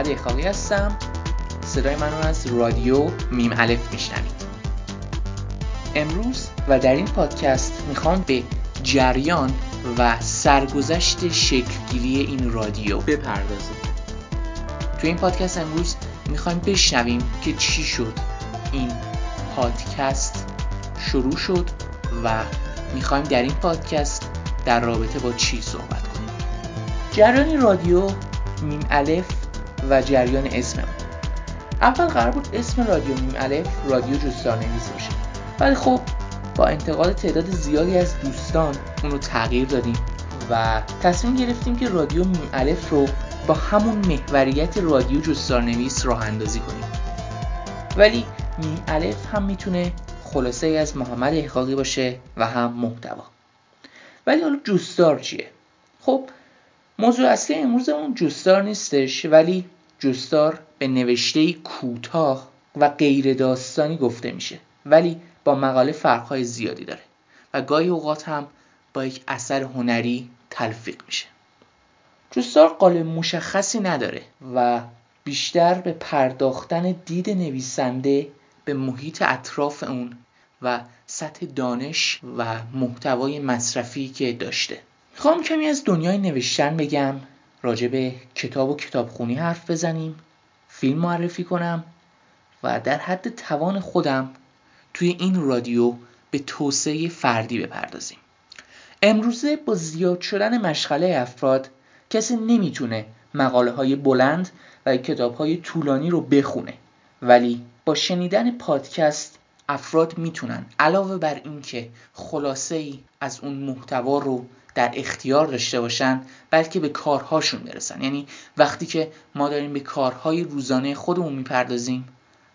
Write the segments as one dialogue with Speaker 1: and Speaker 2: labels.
Speaker 1: محمد اخاقی هستم. صدای من رو از رادیو میم الف میشنوید. امروز و در این پادکست می‌خوام به جریان و سرگذشت شکلگیری این رادیو بپردازیم تو این پادکست امروز می‌خوایم بشنویم که چی شد این پادکست شروع شد و می‌خوایم در این پادکست در رابطه با چی صحبت کنیم. جریان رادیو میم الف و جریان اسمم اول قرار بود اسم رادیو میم الف رادیو جستار نویس بشه. ولی خب با انتقال تعداد زیادی از دوستان اون رو تغییر دادیم و تصمیم گرفتیم که رادیو میم الف رو با همون محوریت رادیو جستار نویس راه اندازی کنیم. ولی میم الف هم می‌تونه خلاصه ای از محمد احقاقی باشه و هم محتوا. ولی حالا جستار چیه؟ خب موضوع اصلی امروزمون جستار نیستش ولی جستار به نوشته کوتاه و غیر داستانی گفته میشه ولی با مقاله فرقهای زیادی داره و گاهی اوقات هم با یک اثر هنری تلفیق میشه. جستار قالب مشخصی نداره و بیشتر به پرداختن دید نویسنده به محیط اطراف اون و سطح دانش و محتوای مصرفی که داشته. می‌خوام کمی از دنیای نوشتن بگم. راجع به کتاب و کتابخونی حرف بزنیم فیلم معرفی کنم و در حد توان خودم توی این رادیو به توسعه فردی بپردازیم. امروزه با زیاد شدن مشغله افراد کسی نمی‌تونه مقاله های بلند و کتاب های طولانی رو بخونه. ولی با شنیدن پادکست افراد می‌تونن. علاوه بر اینکه خلاصه ای از اون محتوا رو در اختیار داشته باشن بلکه به کارهاشون برسن. یعنی وقتی که ما داریم به کارهای روزانه خودمون می‌پردازیم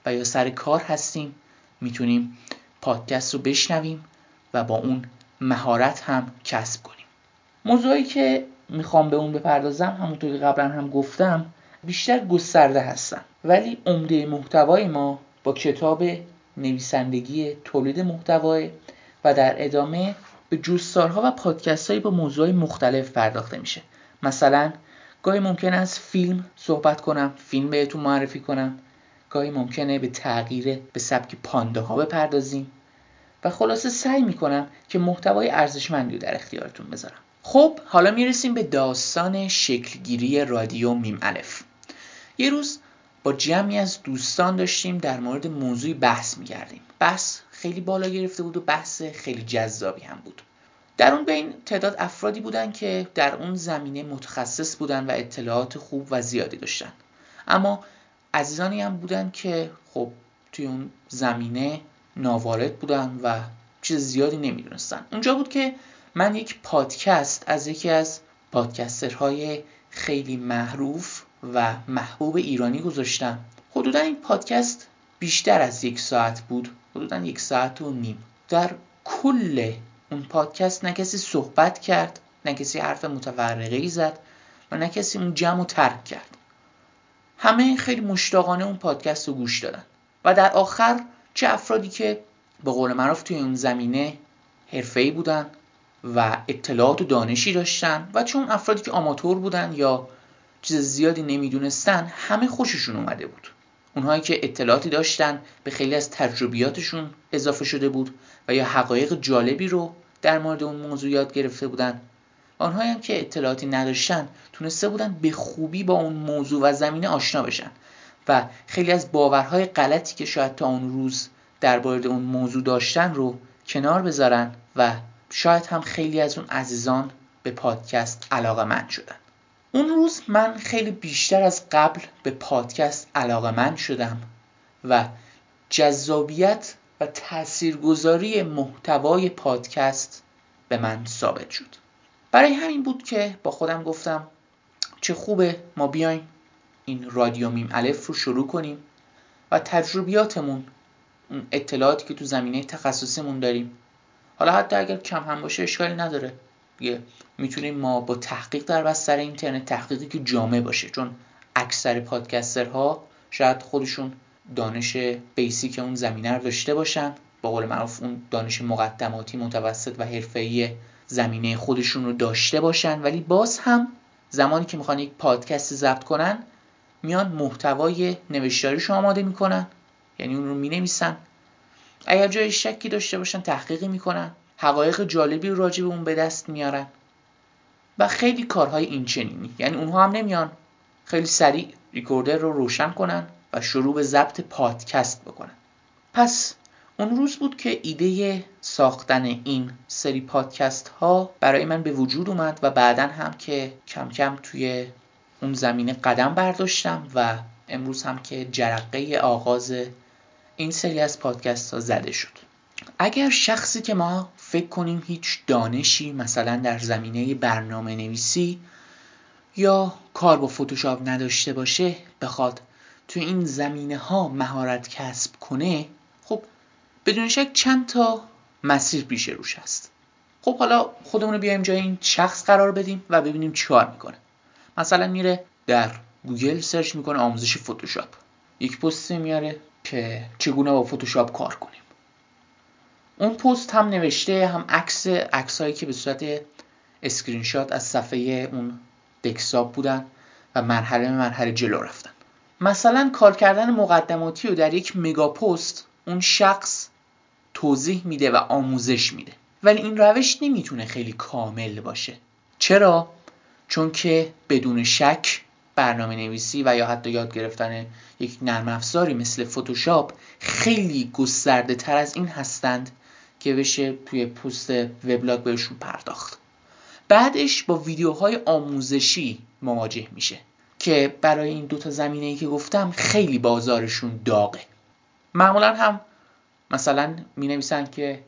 Speaker 1: و یا سر کار هستیم می‌تونیم پادکست رو بشنویم و با اون مهارت هم کسب کنیم. موضوعی که می‌خوام به اون بپردازم همونطور که قبلا هم گفتم بیشتر گسترده هستن. ولی عمده محتوای ما با کتاب نویسندگی تولید محتوای و در ادامه به جستارها و پادکست با موضوع مختلف پرداخته میشه. مثلا گاهی ممکن است فیلم صحبت کنم فیلم بهتون معرفی کنم. گاهی ممکنه به تغییر به سبک پانده ها بپردازیم. و خلاصه سعی می‌کنم که محتوای ارزشمندی رو در اختیارتون بذارم. خب حالا می‌رسیم به داستان شکلگیری رادیو میم الف. یه روز با جمعی از دوستان داشتیم در مورد موضوعی بحث می‌کردیم. بحث خیلی بالا گرفته بود و بحث خیلی جذابی هم بود. در اون بین تعداد افرادی بودن که در اون زمینه متخصص بودن و اطلاعات خوب و زیادی داشتن. اما عزیزانی هم بودن که خب توی اون زمینه ناوارد بودن و چیز زیادی نمی‌دونستن. اونجا بود که من یک پادکست از یکی از پادکسترهای خیلی معروف و محبوب ایرانی گذاشتم. حدودا این پادکست بیشتر از یک ساعت بود. حدودا یک ساعت و نیم. در کل اون پادکست نه کسی صحبت کرد نه کسی حرف متفرقه زد و نه کسی اون جمع و ترک کرد. همه خیلی مشتاقانه اون پادکست رو گوش دادن. و در آخر چه افرادی که به قول معروف توی اون زمینه حرفه‌ای بودن و اطلاعات و دانشی داشتن و چون افرادی که آماتور بودن یا چیز زیادی نمی‌دونستن همه خوششون اومده بود. اونهایی که اطلاعاتی داشتن به خیلی از تجربیاتشون اضافه شده بود و یا حقایق جالبی رو در مورد اون موضوع یاد گرفته بودن. آنهایی هم که اطلاعاتی نداشتن تونسته بودن به خوبی با اون موضوع و زمینه آشنا بشن. و خیلی از باورهای غلطی که شاید تا اون روز درباره اون موضوع داشتن رو کنار بذارن و شاید هم خیلی از اون عزیزان به پادکست علاقه من شدن. اون روز من خیلی بیشتر از قبل به پادکست علاقه من شدم و جذابیت و تاثیرگذاری محتوای پادکست به من ثابت شد. برای همین بود که با خودم گفتم چه خوبه ما بیایم این رادیو میم الف رو شروع کنیم و تجربیاتمون اطلاعاتی که تو زمینه تخصصیمون داریم. حالا حتی اگر کم هم باشه اشکالی نداره. می‌تونیم ما با تحقیق در بستر اینترنت تحقیقی که جامع باشه. چون اکثر پادکسترها شاید خودشون دانش بیسیک اون زمینه رو داشته باشن. با قول معروف اون دانش مقدماتی متوسط و حرفه‌ای زمینه خودشون رو داشته باشن. ولی باز هم زمانی که می‌خوان یک پادکست ضبط کنن میان محتوای نوشتاریش آماده می‌کنن. یعنی اون رو می‌نویسن. اگر جای شکی داشته باشن تحقیقی می‌کنن. حقایق جالبی رو راجع به اون به دست میارن. و خیلی کارهای این چنینی یعنی اونها هم نمیان. خیلی سریع ریکوردر رو روشن کنن و شروع به ضبط پادکست بکنن. پس اون روز بود که ایده ساختن این سری پادکست ها برای من به وجود اومد و بعدا هم که کم کم توی اون زمینه قدم برداشتم و امروز هم که جرقه آغاز این سری از پادکست ها زده شد. اگر شخصی که ما فکر کنیم هیچ دانشی مثلا در زمینه برنامه نویسی یا کار با فتوشاپ نداشته باشه بخواد تو این زمینه ها مهارت کسب کنه خب بدون شک چند تا مسیر پیش روش هست. خب حالا خودمون رو بیایم جای این شخص قرار بدیم و ببینیم چیکار می‌کنه. مثلا میره در گوگل search می‌کنه آموزش فتوشاپ. یک پست میاره که چگونه با فتوشاپ کار کنیم. اون پست هم نوشته هم عکس عکسایی که به صورت اسکرین شات از صفحه اون دکساپ بودن و مرحله مرحله جلو رفتن. مثلا کار کردن مقدماتی رو در یک مگا پست اون شخص توضیح میده و آموزش میده. ولی این روش نمی‌تونه خیلی کامل باشه. چرا؟ چون که بدون شک برنامه نویسی و یا حتی یاد گرفتن یک نرم افزاری مثل فتوشاپ خیلی گسترده تر از این هستند که بشه توی پست وبلاگ بهشون پرداخت. بعدش با ویدیوهای آموزشی مواجه میشه که برای این دوتا زمینه ای که گفتم خیلی بازارشون داغه. معمولا هم مثلا می نویسن که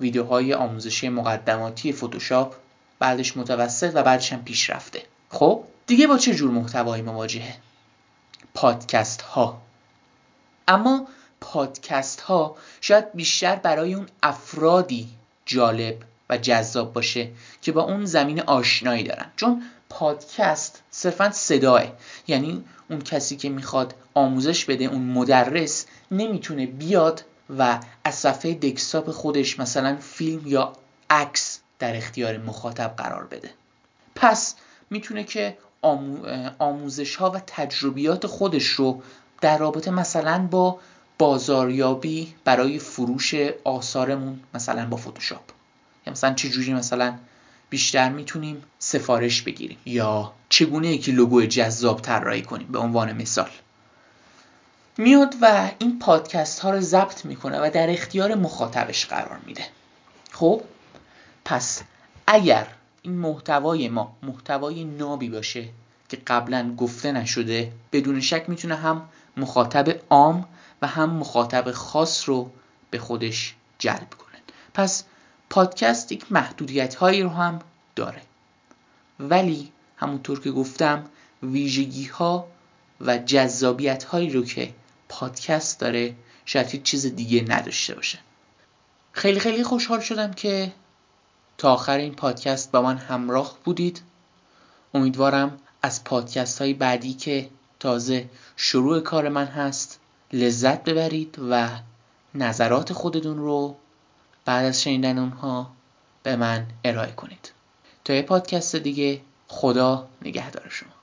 Speaker 1: ویدیوهای آموزشی مقدماتی فتوشاپ بعدش متوسط و بعدش هم پیشرفته. خب دیگه با چه جور محتوایی مواجهه؟ پادکست ها اما پادکست ها شاید بیشتر برای اون افرادی جالب و جذاب باشه که با اون زمین آشنایی دارن. چون پادکست صرفا صداه یعنی اون کسی که می‌خواد آموزش بده اون مدرس نمی‌تونه بیاد و از صفحه دکستاپ خودش مثلا فیلم یا عکس در اختیار مخاطب قرار بده. پس می‌تونه که آموزش ها و تجربیات خودش رو در رابطه مثلا با بازاریابی برای فروش آثارمون مثلا با فتوشاپ. یا مثلا چجوری مثلا بیشتر می‌تونیم سفارش بگیریم؟ یا چگونه یکی لوگو جذاب طراحی کنیم به عنوان مثال؟ میاد و این پادکست ها رو ضبط می‌کنه و در اختیار مخاطبش قرار میده. خب پس اگر این محتوای ما محتوای نابی باشه که قبلا گفته نشده بدون شک می‌تونه هم مخاطب عام و هم مخاطب خاص رو به خودش جلب کنه. پس پادکست یک محدودیت هایی رو هم داره. ولی همونطور که گفتم ویژگی ها و جذابیت هایی رو که پادکست داره شاید چیز دیگه نداشته باشه. خیلی خیلی خوشحال شدم که تا آخر این پادکست با من همراه بودید. امیدوارم از پادکست های بعدی که تازه شروع کار من هست لذت ببرید و نظرات خودتون رو بعد از شنیدن اونها به من ارائه کنید. تا یه پادکست دیگه خدا نگهدار شما.